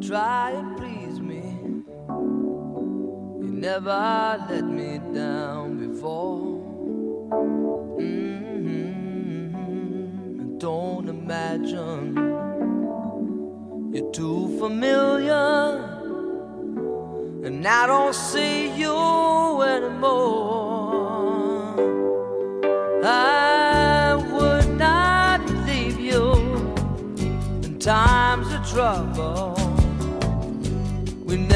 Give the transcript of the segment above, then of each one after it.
try and please me. You never let me down before. Mm-hmm. Don't imagine you're too familiar, and I don't see you anymore. I would not leave you in times of trouble.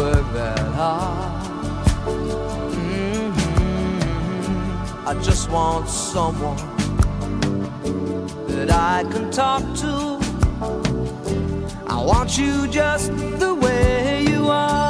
work that hard. Mm-hmm. I just want someone that I can talk to. I want you just the way you are.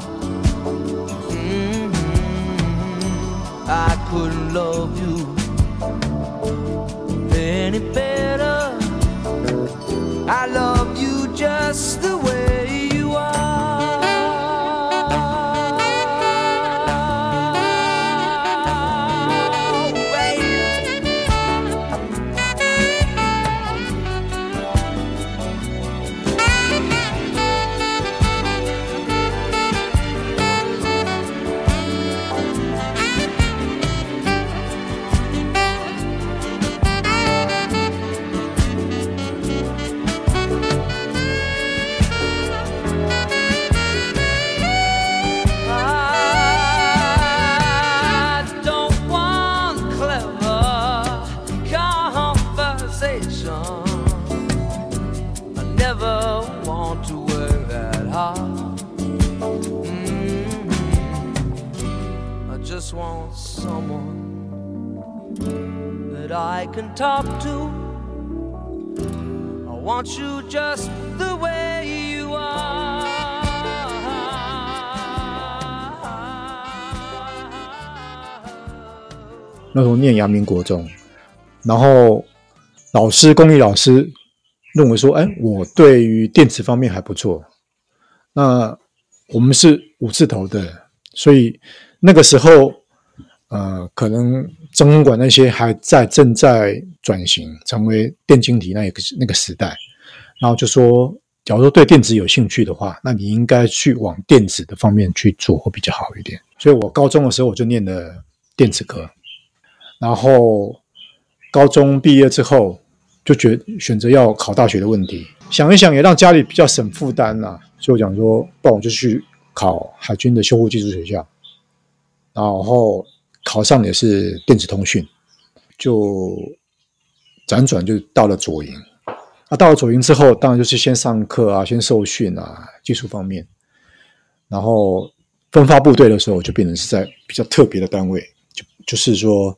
Couldn't love you any better. I love you just the 阳明国中，然后老师公立老师认为说，哎，我对于电子方面还不错。那我们是五字头的，所以那个时候，呃，可能中文馆那些还在正在转型成为电晶体那一个那个时代，然后就说，假如说对电子有兴趣的话，那你应该去往电子的方面去做会比较好一点。所以我高中的时候我就念了电子科。然后高中毕业之后，就决选择要考大学的问题，想一想也让家里比较省负担呐、啊，所以我讲说，不然我就去考海军的修护技术学校，然后考上也是电子通讯，就辗转就到了左营。那到了左营之后，当然就是先上课啊，先受训啊，技术方面，然后分发部队的时候，就变成是在比较特别的单位，就就是说。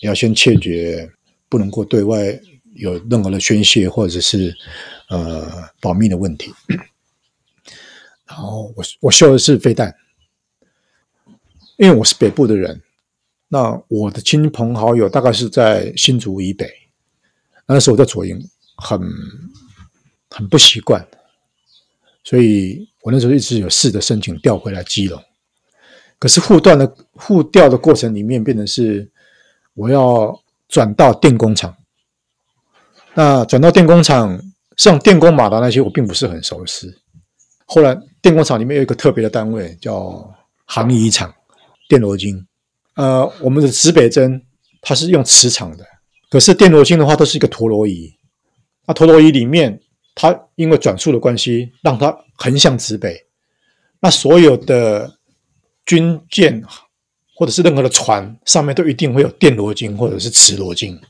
要先切决，不能够对外有任何的宣泄或者是呃保密的问题。然后我我修的是飞弹，因为我是北部的人，那我的亲朋好友大概是在新竹以北，那时候我在左营，很很不习惯，所以我那时候一直有试着申请调回来基隆，可是互断的互调的过程里面，变成是我要转到电工厂，那转到电工厂，像电工马达那些，我并不是很熟悉。后来电工厂里面有一个特别的单位叫航仪厂，电螺经。呃，我们的指北针它是用磁场的，可是电螺经的话都是一个陀螺仪。那陀螺仪里面，它因为转速的关系，让它横向指北。那所有的军舰或者是任何的船上面都一定会有电螺经或者是磁螺经。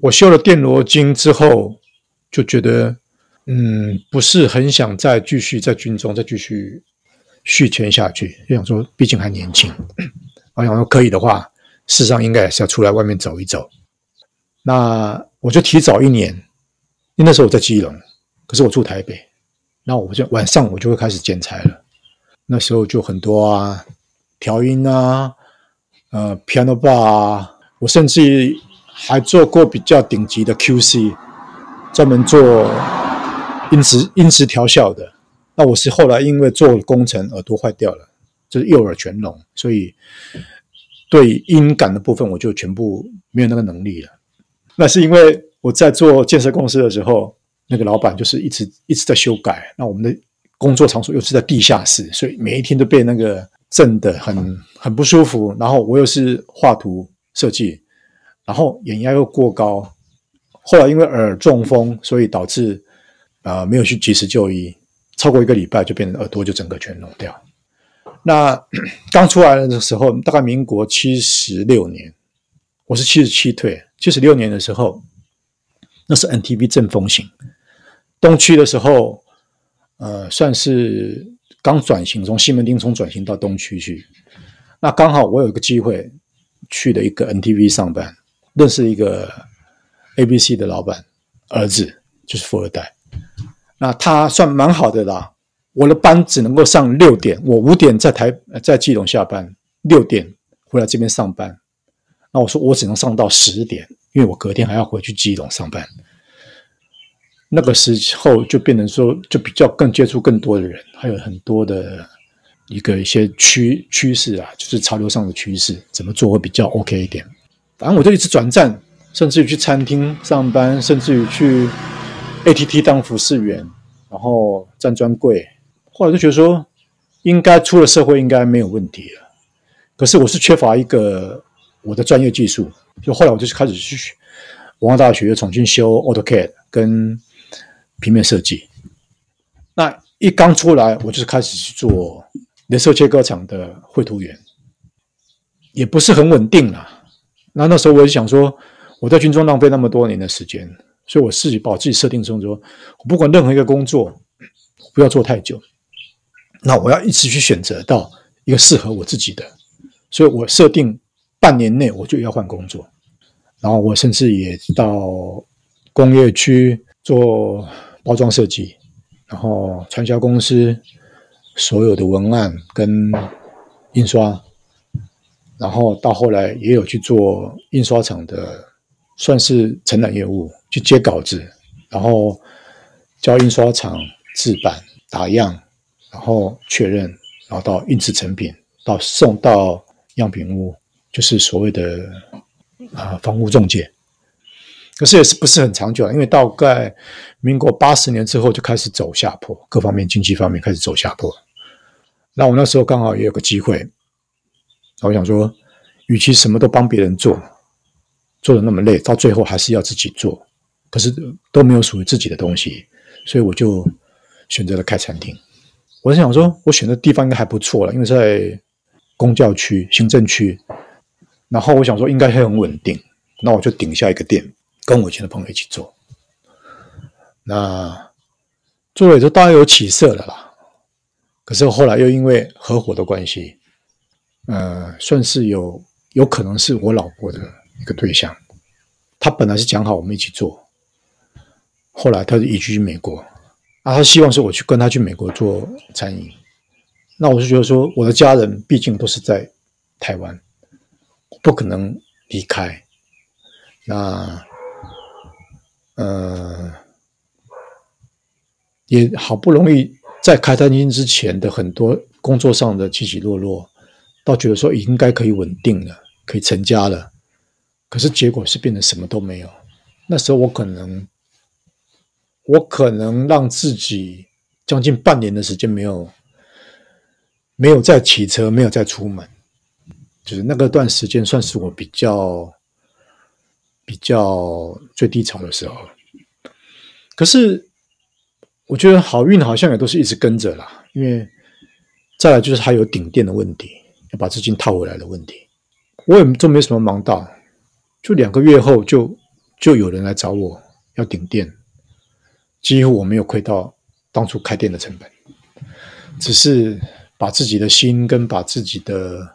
我修了电螺经之后，就觉得。嗯，不是很想再继续在军中再继续续签下去，就想说，毕竟还年轻，我想说可以的话，事实上应该也是要出来外面走一走。那我就提早一年，因为那时候我在基隆，可是我住台北，那我就晚上我就会开始剪裁了。那时候就很多啊，调音啊，呃，piano bar 啊，我甚至还做过比较顶级的 QC，专门做。音质音质调校的，那我是后来因为做工程耳朵坏掉了，就是右耳全聋，所以对音感的部分我就全部没有那个能力了。那是因为我在做建设公司的时候，那个老板就是一直一直在修改，那我们的工作场所又是在地下室，所以每一天都被那个震得很很不舒服。然后我又是画图设计，然后眼压又过高，后来因为耳中风，所以导致。啊、呃，没有去及时就医，超过一个礼拜就变成耳朵就整个全聋掉。那 刚出来的时候，大概民国七十六年，我是七十七退，七十六年的时候，那是 NTV 正风行，东区的时候，呃，算是刚转型，从西门町从转型到东区去。那刚好我有一个机会去了一个 NTV 上班，认识一个 ABC 的老板儿子，就是富二代。那他算蛮好的啦，我的班只能够上六点，我五点在台在基隆下班，六点回来这边上班。那我说我只能上到十点，因为我隔天还要回去基隆上班。那个时候就变成说，就比较更接触更多的人，还有很多的一个一些趋趋势啊，就是潮流上的趋势，怎么做会比较 OK 一点。反正我就一直转战，甚至于去餐厅上班，甚至于去。ATT 当服侍员，然后站专柜，后来就觉得说，应该出了社会应该没有问题了。可是我是缺乏一个我的专业技术，就后来我就开始去文化大学重新修 AutoCAD 跟平面设计。那一刚出来，我就是开始去做镭射切割厂的绘图员，也不是很稳定啦。那那时候我就想说，我在军中浪费那么多年的时间。所以，我自己把我自己设定成说，我不管任何一个工作，不要做太久。那我要一直去选择到一个适合我自己的。所以我设定半年内我就要换工作。然后我甚至也到工业区做包装设计，然后传销公司所有的文案跟印刷，然后到后来也有去做印刷厂的，算是承揽业务。去接稿子，然后交印刷厂制版、打样，然后确认，然后到印制成品，到送到样品屋，就是所谓的啊、房屋中介。可是也是不是很长久，因为大概民国八十年之后就开始走下坡，各方面经济方面开始走下坡。那我那时候刚好也有个机会，我想说，与其什么都帮别人做，做的那么累，到最后还是要自己做。可是都没有属于自己的东西，所以我就选择了开餐厅。我是想说，我选的地方应该还不错了，因为在公教区、行政区。然后我想说，应该会很稳定。那我就顶下一个店，跟我以前的朋友一起做。那做了也就大概有起色了啦。可是后来又因为合伙的关系，呃，算是有有可能是我老婆的一个对象。他本来是讲好我们一起做。后来他就移居美国，啊，他希望说我去跟他去美国做餐饮。那我就觉得说，我的家人毕竟都是在台湾，不可能离开。那，呃，也好不容易在开餐厅之前的很多工作上的起起落落，倒觉得说应该可以稳定了，可以成家了。可是结果是变成什么都没有。那时候我可能，我可能让自己将近半年的时间没有。没有再骑车，没有再出门，就是那个段时间算是我比较比较最低潮的时候。可是我觉得好运好像也都是一直跟着啦，因为再来就是还有顶店的问题，要把资金套回来的问题。我也都没什么忙到，就两个月后就就有人来找我要顶店，几乎我没有亏到当初开店的成本，只是。把自己的心跟把自己的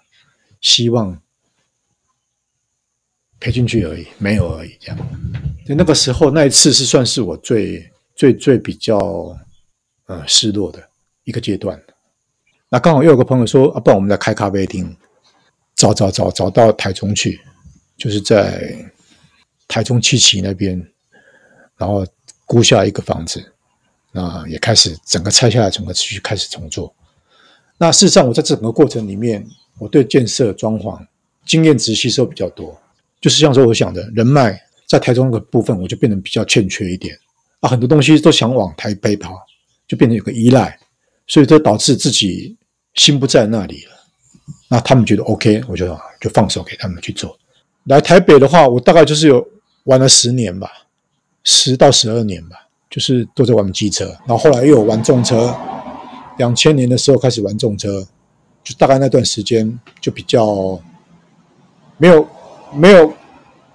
希望赔进去而已，没有而已。这样，就那个时候那一次是算是我最最最比较呃失落的一个阶段。那刚好又有个朋友说啊，不然我们来开咖啡厅，找找找找到台中去，就是在台中七期那边，然后估下一个房子，那也开始整个拆下来，整个去开始重做。那事实上，我在整个过程里面，我对建设、装潢经验值吸收比较多。就是像说，我想的人脉在台中的部分，我就变得比较欠缺一点啊。很多东西都想往台北跑，就变成有个依赖，所以这导致自己心不在那里了。那他们觉得 OK，我就就放手给他们去做。来台北的话，我大概就是有玩了十年吧，十到十二年吧，就是都在玩机车，然后后来又有玩重车。两千年的时候开始玩重车，就大概那段时间就比较没有没有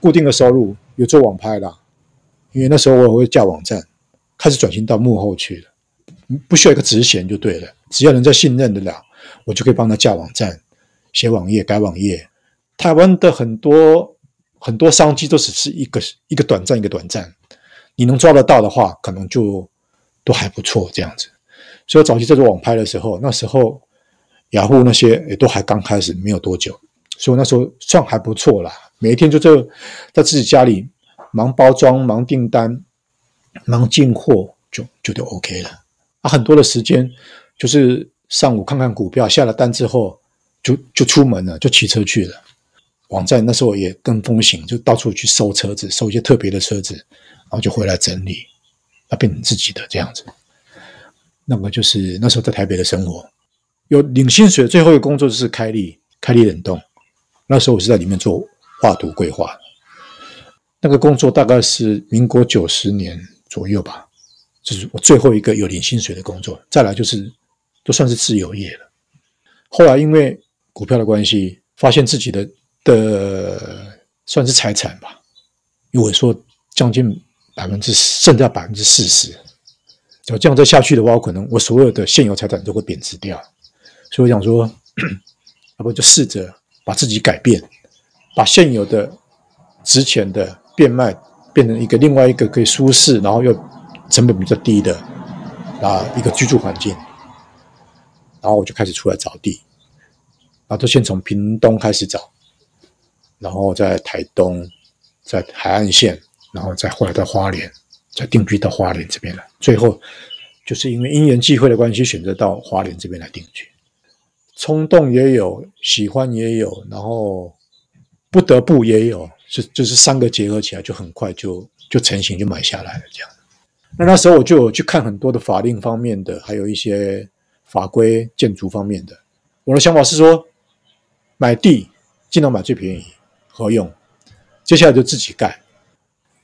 固定的收入，有做网拍啦，因为那时候我也会架网站，开始转型到幕后去了，不需要一个职衔就对了，只要人家信任得了，我就可以帮他架网站、写网页、改网页。台湾的很多很多商机都只是一个一个短暂一个短暂，你能抓得到的话，可能就都还不错这样子。所以早期在做网拍的时候，那时候雅虎那些也都还刚开始，没有多久，所以那时候算还不错啦。每一天就在在自己家里忙包装、忙订单、忙进货，就就都 OK 了。啊，很多的时间就是上午看看股票，下了单之后就就出门了，就骑车去了。网站那时候也更风行，就到处去收车子，收一些特别的车子，然后就回来整理，啊变成自己的这样子。那么就是那时候在台北的生活，有领薪水，最后一个工作就是开立开立冷冻。那时候我是在里面做画图规划，那个工作大概是民国九十年左右吧，就是我最后一个有领薪水的工作。再来就是都算是自由业了。后来因为股票的关系，发现自己的的算是财产吧，因为我说将近百分之剩下百分之四十。要这样再下去的话，我可能我所有的现有财产都会贬值掉，所以我想说，要不就试着把自己改变，把现有的值钱的变卖，变成一个另外一个可以舒适，然后又成本比较低的啊一个居住环境，然后我就开始出来找地，然后就先从屏东开始找，然后在台东，在海岸线，然后再后来到花莲。才定居到花莲这边来，最后就是因为因缘际会的关系，选择到花莲这边来定居。冲动也有，喜欢也有，然后不得不也有，就就是三个结合起来，就很快就就成型，就买下来了这样。那那时候我就有去看很多的法令方面的，还有一些法规、建筑方面的。我的想法是说，买地尽量买最便宜、合用，接下来就自己盖。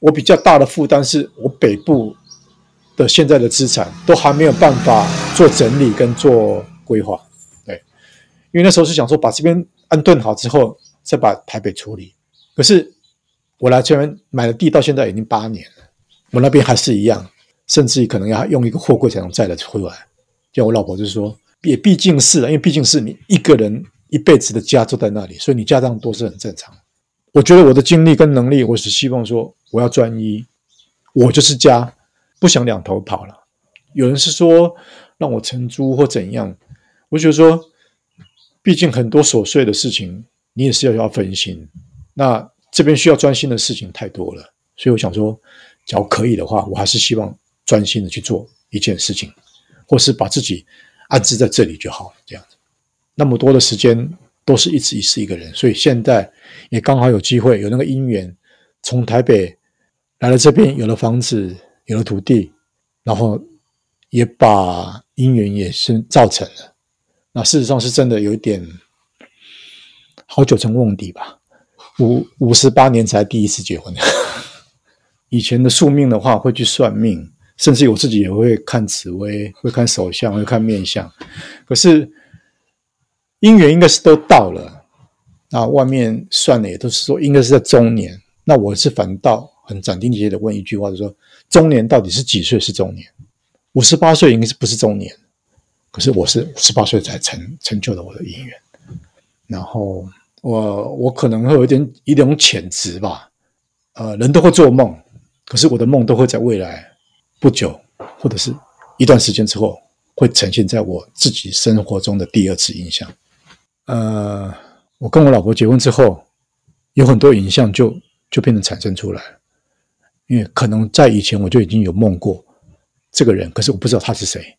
我比较大的负担是我北部的现在的资产都还没有办法做整理跟做规划，对，因为那时候是想说把这边安顿好之后再把台北处理。可是我来这边买了地到现在已经八年了，我那边还是一样，甚至可能要用一个货柜才能载得出来。就我老婆就说，也毕竟是，因为毕竟是你一个人一辈子的家住在那里，所以你家当多是很正常。我觉得我的精力跟能力，我只希望说我要专一，我就是家，不想两头跑了。有人是说让我承租或怎样，我觉得说，毕竟很多琐碎的事情，你也是要要分心。那这边需要专心的事情太多了，所以我想说，只要可以的话，我还是希望专心的去做一件事情，或是把自己安置在这里就好了。这样子，那么多的时间都是一直一次一个人，所以现在也刚好有机会，有那个因缘，从台北来了这边，有了房子，有了土地，然后也把因缘也是造成了。那事实上是真的有一点好久成瓮底吧。五五十八年才第一次结婚，以前的宿命的话会去算命，甚至我自己也会看紫微，会看手相，会看面相。可是姻缘应该是都到了，那外面算的也都是说应该是在中年。那我是反倒很斩钉截铁的问一句话，就说中年到底是几岁是中年？五十八岁应该是不是中年？可是我是五十八岁才成成就了我的姻缘，然后。我我可能会有一点一种潜质吧，呃，人都会做梦，可是我的梦都会在未来不久或者是一段时间之后，会呈现在我自己生活中的第二次印象。呃，我跟我老婆结婚之后，有很多影像就就变成产生出来，因为可能在以前我就已经有梦过这个人，可是我不知道他是谁，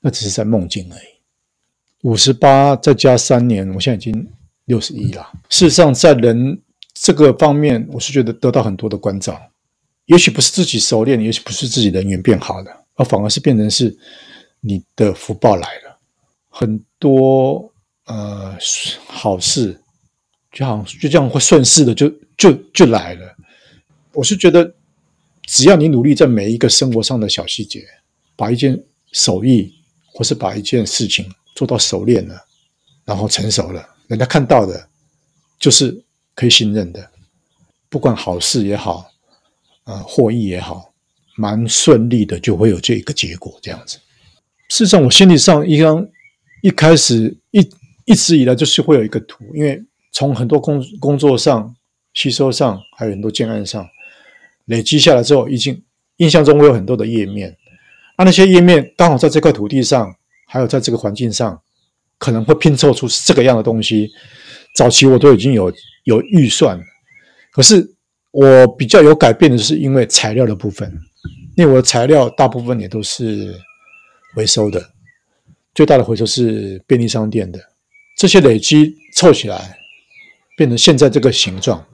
那只是在梦境而已。五十八再加三年，我现在已经。六十一了。事实上，在人这个方面，我是觉得得到很多的关照。也许不是自己熟练，也许不是自己人缘变好了，而反而是变成是你的福报来了。很多呃好事，就好像就这样会顺势的就就就来了。我是觉得，只要你努力在每一个生活上的小细节，把一件手艺或是把一件事情做到熟练了，然后成熟了。人家看到的，就是可以信任的，不管好事也好，呃，获益也好，蛮顺利的，就会有这一个结果这样子。事实上，我心理上一刚一开始一一直以来就是会有一个图，因为从很多工工作上、吸收上，还有很多建案上累积下来之后，已经印象中会有很多的页面。那那些页面刚好在这块土地上，还有在这个环境上。可能会拼凑出是这个样的东西，早期我都已经有有预算，可是我比较有改变的是因为材料的部分，因为我的材料大部分也都是回收的，最大的回收是便利商店的，这些累积凑起来，变成现在这个形状，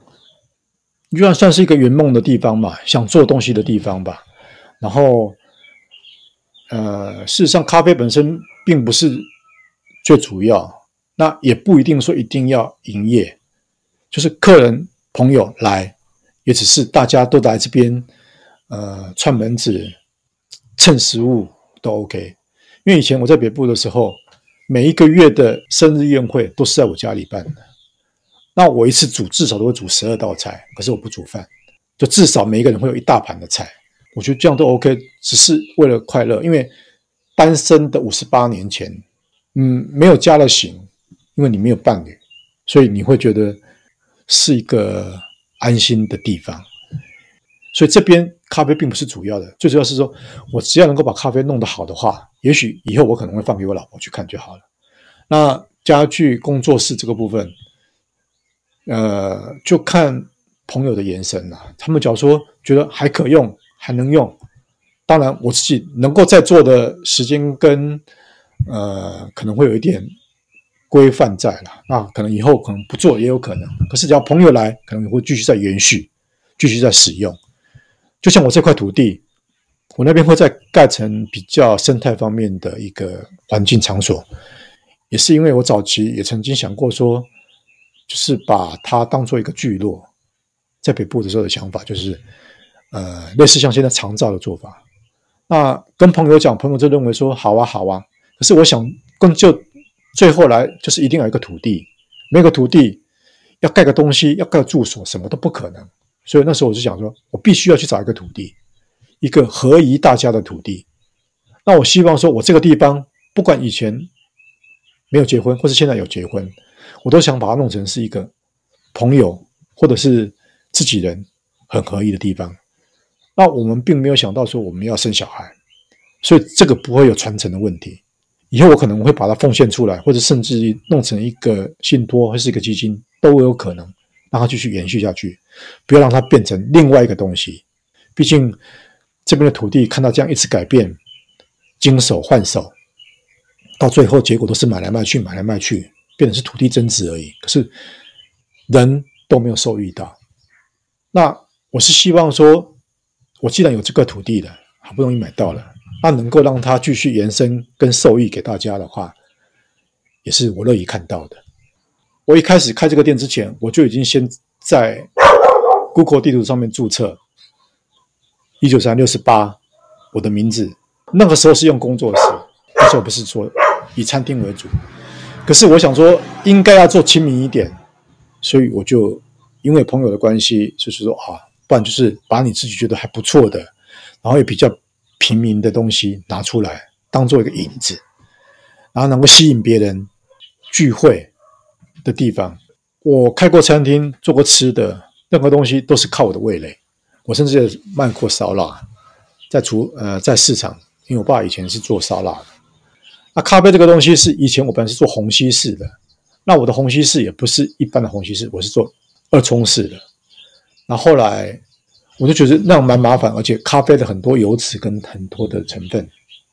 就算算是一个圆梦的地方嘛，想做东西的地方吧。然后，呃，事实上，咖啡本身并不是。最主要，那也不一定说一定要营业，就是客人朋友来，也只是大家都来这边，呃，串门子、蹭食物都 OK。因为以前我在北部的时候，每一个月的生日宴会都是在我家里办的，那我一次煮至少都会煮十二道菜，可是我不煮饭，就至少每一个人会有一大盘的菜，我觉得这样都 OK，只是为了快乐。因为单身的五十八年前。嗯，没有加了型，因为你没有伴侣，所以你会觉得是一个安心的地方。所以这边咖啡并不是主要的，最主要是说我只要能够把咖啡弄得好的话，也许以后我可能会放给我老婆去看就好了。那家具工作室这个部分，呃，就看朋友的眼神了。他们假如说觉得还可用，还能用，当然我自己能够在做的时间跟。呃，可能会有一点规范在了，那可能以后可能不做也有可能。可是只要朋友来，可能也会继续在延续，继续在使用。就像我这块土地，我那边会再盖成比较生态方面的一个环境场所，也是因为我早期也曾经想过说，就是把它当做一个聚落，在北部的时候的想法就是，呃，类似像现在长照的做法。那跟朋友讲，朋友就认为说好啊，好啊。可是我想，更就最后来，就是一定要有一个土地，没有个土地，要盖个东西，要盖个住所，什么都不可能。所以那时候我就想说，我必须要去找一个土地，一个合宜大家的土地。那我希望说，我这个地方，不管以前没有结婚，或是现在有结婚，我都想把它弄成是一个朋友或者是自己人很合宜的地方。那我们并没有想到说我们要生小孩。所以这个不会有传承的问题。以后我可能会把它奉献出来，或者甚至弄成一个信托或是一个基金都有可能，让它继续延续下去，不要让它变成另外一个东西。毕竟这边的土地看到这样一直改变，经手换手，到最后结果都是买来卖去，买来卖去，变成是土地增值而已。可是人都没有受益到。那我是希望说，我既然有这个土地了，好不容易买到了。那能够让它继续延伸跟受益给大家的话，也是我乐意看到的。我一开始开这个店之前，我就已经先在 Google 地图上面注册一九三六十八，我的名字。那个时候是用工作室，那时候不是说以餐厅为主。可是我想说，应该要做亲民一点，所以我就因为朋友的关系，就是说啊，不然就是把你自己觉得还不错的，然后也比较。平民的东西拿出来当做一个引子，然后能够吸引别人聚会的地方。我开过餐厅，做过吃的，任何东西都是靠我的味蕾。我甚至也卖过烧腊，在厨呃在市场，因为我爸以前是做烧腊的。那咖啡这个东西是以前我本来是做虹吸式的，那我的虹吸式也不是一般的虹吸式，我是做二冲式的。那后来。我就觉得那样蛮麻烦，而且咖啡的很多油脂跟很多的成分，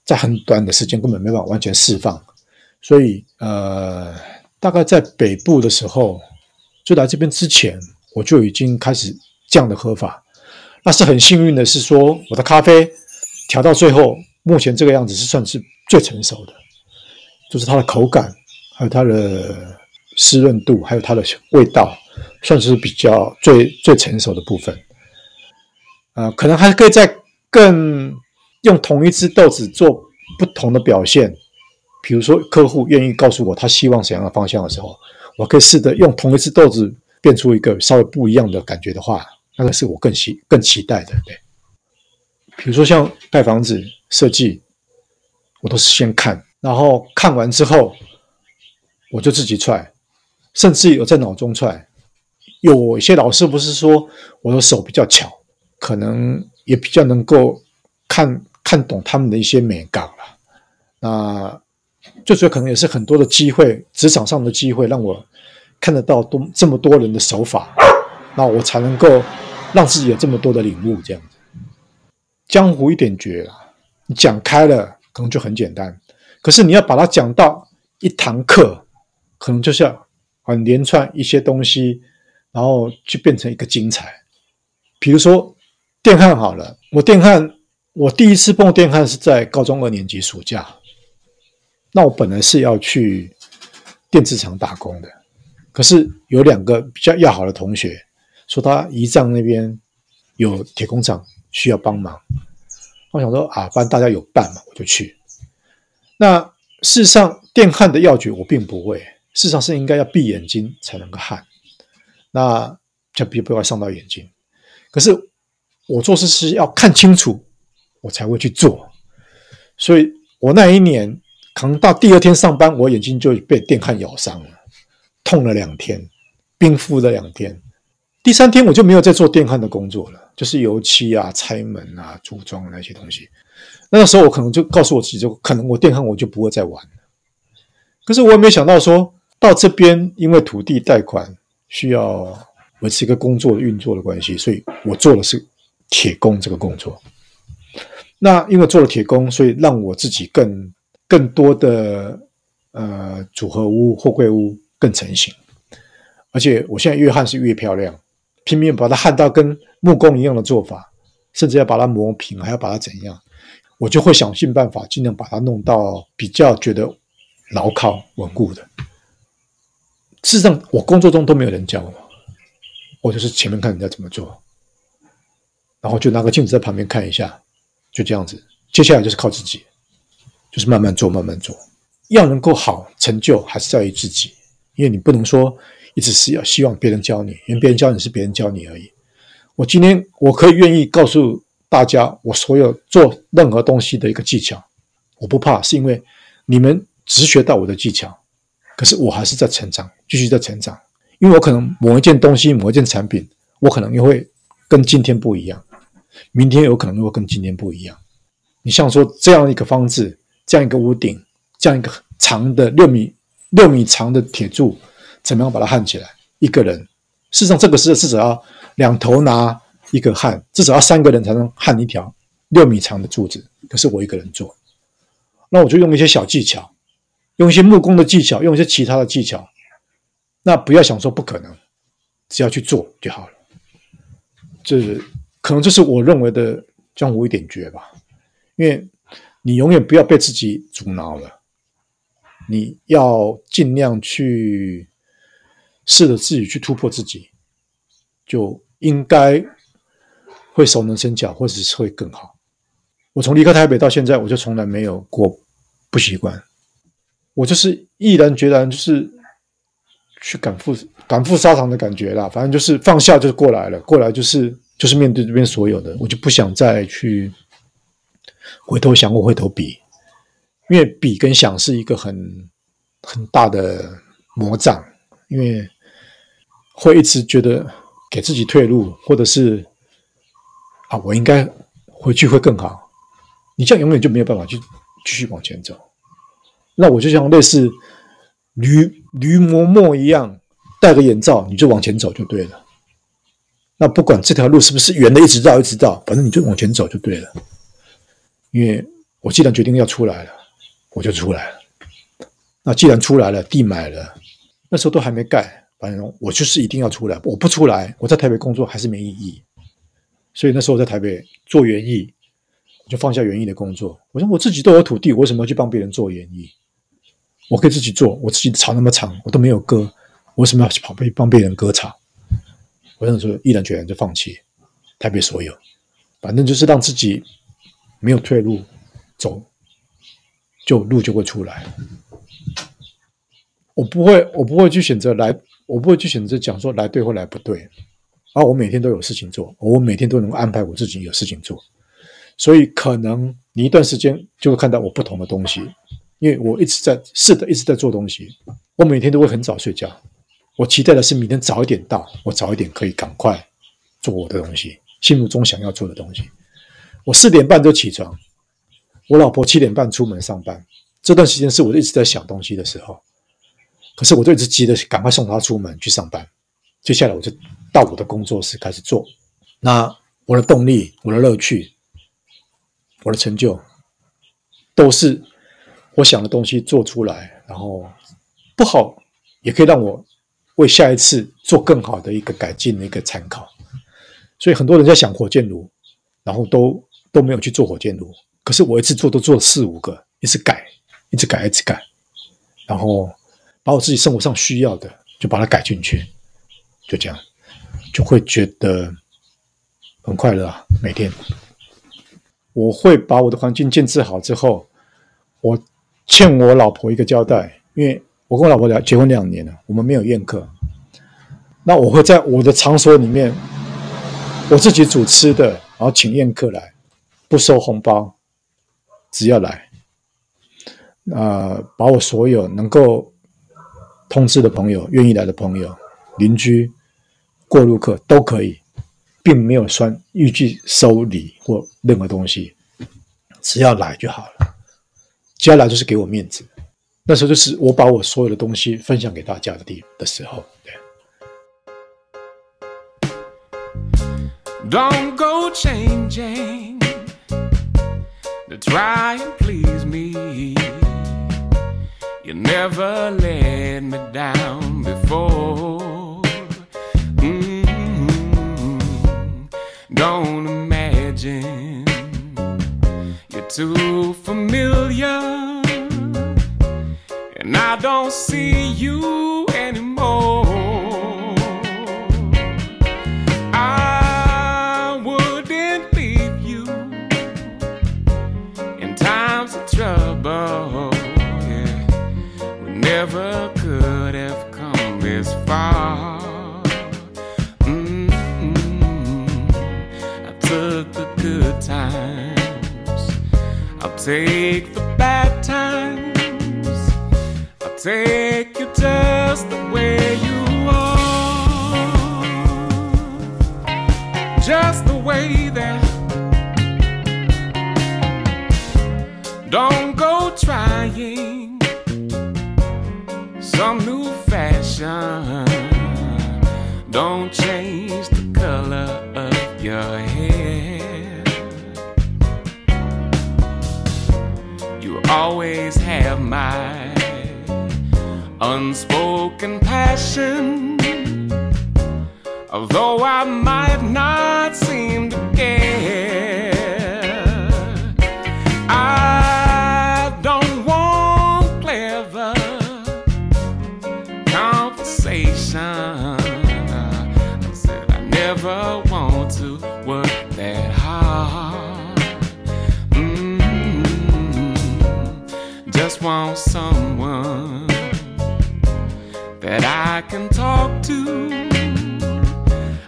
在很短的时间根本没办法完全释放，所以呃，大概在北部的时候，就来这边之前，我就已经开始这样的喝法。那是很幸运的是说，我的咖啡调到最后，目前这个样子是算是最成熟的，就是它的口感，还有它的湿润度，还有它的味道，算是比较最最成熟的部分。呃，可能还可以再更用同一只豆子做不同的表现，比如说客户愿意告诉我他希望怎样的方向的时候，我可以试着用同一只豆子变出一个稍微不一样的感觉的话，那个是我更期更期待的。对，比如说像盖房子设计，我都是先看，然后看完之后我就自己踹，甚至有在脑中踹。有一些老师不是说我的手比较巧。可能也比较能够看看懂他们的一些美感了。那最主要可能也是很多的机会，职场上的机会，让我看得到多这么多人的手法，那我才能够让自己有这么多的领悟。这样子，江湖一点绝啊，你讲开了可能就很简单，可是你要把它讲到一堂课，可能就是要很连串一些东西，然后去变成一个精彩。比如说。电焊好了，我电焊，我第一次碰电焊是在高中二年级暑假。那我本来是要去电子厂打工的，可是有两个比较要好的同学说他姨丈那边有铁工厂需要帮忙，我想说啊，反正大家有伴嘛，我就去。那事实上，电焊的要诀我并不会，事实上是应该要闭眼睛才能够焊，那就别不要伤到眼睛。可是。我做事是要看清楚，我才会去做。所以我那一年可能到第二天上班，我眼睛就被电焊咬伤了，痛了两天，冰敷了两天。第三天我就没有再做电焊的工作了，就是油漆啊、拆门啊、组装那些东西。那个时候我可能就告诉我自己，就可能我电焊我就不会再玩了。可是我也没想到说到这边，因为土地贷款需要维持一个工作运作的关系，所以我做的是。铁工这个工作，那因为做了铁工，所以让我自己更更多的呃组合屋、货柜屋更成型，而且我现在越焊是越漂亮，拼命把它焊到跟木工一样的做法，甚至要把它磨平，还要把它怎样，我就会想尽办法，尽量把它弄到比较觉得牢靠稳固的。事实上，我工作中都没有人教我，我就是前面看人家怎么做。然后就拿个镜子在旁边看一下，就这样子。接下来就是靠自己，就是慢慢做，慢慢做。要能够好成就，还是在于自己。因为你不能说一直是要希望别人教你，因为别人教你是别人教你而已。我今天我可以愿意告诉大家，我所有做任何东西的一个技巧，我不怕，是因为你们只学到我的技巧，可是我还是在成长，继续在成长。因为我可能某一件东西，某一件产品，我可能又会跟今天不一样。明天有可能会跟今天不一样，你像说这样一个方子，这样一个屋顶，这样一个长的六米六米长的铁柱，怎么样把它焊起来？一个人，事实上这个是至少要两头拿一个焊，至少要三个人才能焊一条六米长的柱子。可是我一个人做，那我就用一些小技巧，用一些木工的技巧，用一些其他的技巧。那不要想说不可能，只要去做就好了。就是可能这是我认为的江湖一点诀吧，因为你永远不要被自己阻挠了，你要尽量去试着自己去突破自己，就应该会熟能生巧，或者是会更好。我从离开台北到现在，我就从来没有过不习惯，我就是毅然决然就是。去赶赴赶赴沙场的感觉啦，反正就是放下就过来了，过来就是就是面对这边所有的，我就不想再去回头想或回头比，因为比跟想是一个很很大的魔障，因为会一直觉得给自己退路，或者是啊，我应该回去会更好，你这样永远就没有办法去继续往前走，那我就像类似。驴驴磨墨一样，戴个眼罩，你就往前走就对了。那不管这条路是不是圆的，一直绕一直绕，反正你就往前走就对了。因为我既然决定要出来了，我就出来了。那既然出来了，地买了，那时候都还没盖，反正我就是一定要出来。我不出来，我在台北工作还是没意义。所以那时候我在台北做园艺，我就放下园艺的工作。我说我自己都有土地，我为什么要去帮别人做园艺？我可以自己做，我自己的草那么长，我都没有割，我为什么要去跑去帮别人割草？我那时候毅然决然就放弃台北所有，反正就是让自己没有退路，走就路就会出来。我不会，我不会去选择来，我不会去选择讲说来对或来不对。啊，我每天都有事情做，我每天都能安排我自己有事情做，所以可能你一段时间就会看到我不同的东西。因为我一直在试的，一直在做东西。我每天都会很早睡觉。我期待的是明天早一点到，我早一点可以赶快做我的东西，心目中想要做的东西。我四点半就起床，我老婆七点半出门上班。这段时间是我一直在想东西的时候，可是我就一直急着赶快送她出门去上班。接下来我就到我的工作室开始做。那我的动力、我的乐趣、我的成就，都是。我想的东西做出来，然后不好，也可以让我为下一次做更好的一个改进的一个参考。所以很多人在想火箭炉，然后都都没有去做火箭炉。可是我一次做都做了四五个，一直改，一直改，一直改，然后把我自己生活上需要的就把它改进去，就这样，就会觉得很快乐啊。每天我会把我的环境建置好之后，我。欠我老婆一个交代，因为我跟我老婆聊结婚两年了，我们没有宴客。那我会在我的场所里面，我自己煮吃的，然后请宴客来，不收红包，只要来。呃，把我所有能够通知的朋友、愿意来的朋友、邻居、过路客都可以，并没有算预计收礼或任何东西，只要来就好了。接下来就是给我面子，那时候就是我把我所有的东西分享给大家的地的时候。对。Don't go changing to try and please me. You never let me down before. Mm-hmm. Don't imagine you're too familiar. I don't see you anymore. I wouldn't leave you in times of trouble. Yeah, we never could have come this far. Mm-hmm. I took the good times. I'll take take you just the way you are, just the way that. Don't go trying some new fashion. Don't change the color of your hair. You always have my unspoken passion. Although I might not I can talk to.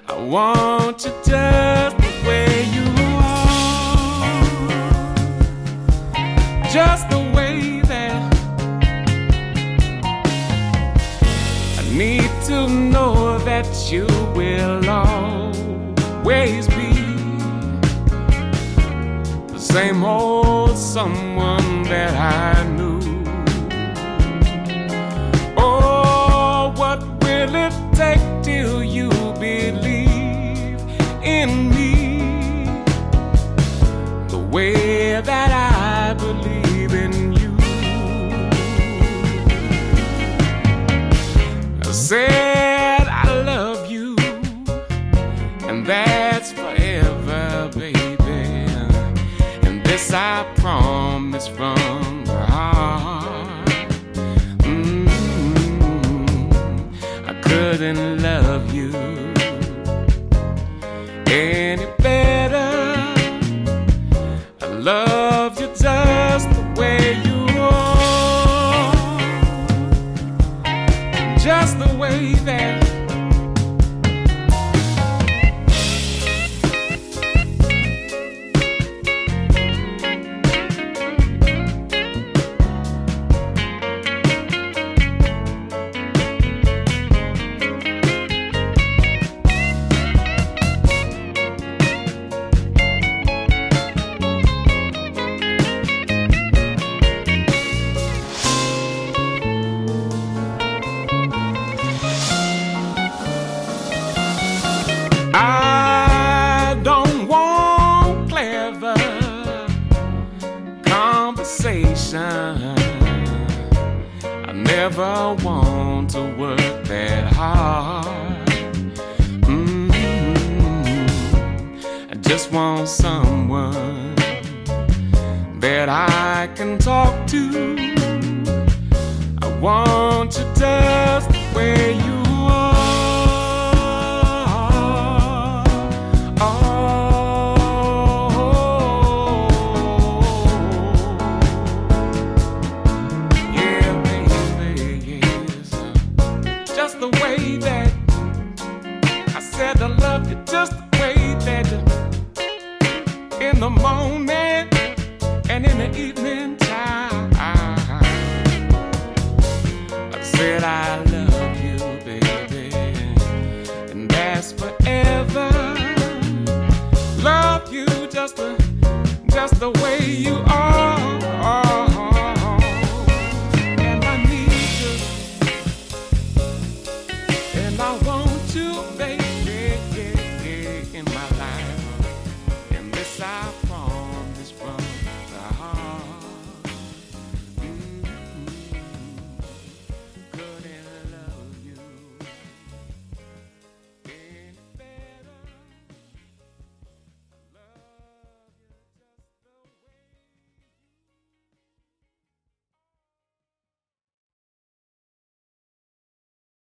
I want you just the way you are, just the way that I need to know that you will always be the same old someone that I knew. That I believe in you? I said I love you, and that's forever, baby. And this I promise from the heart. Mm, I couldn't love you any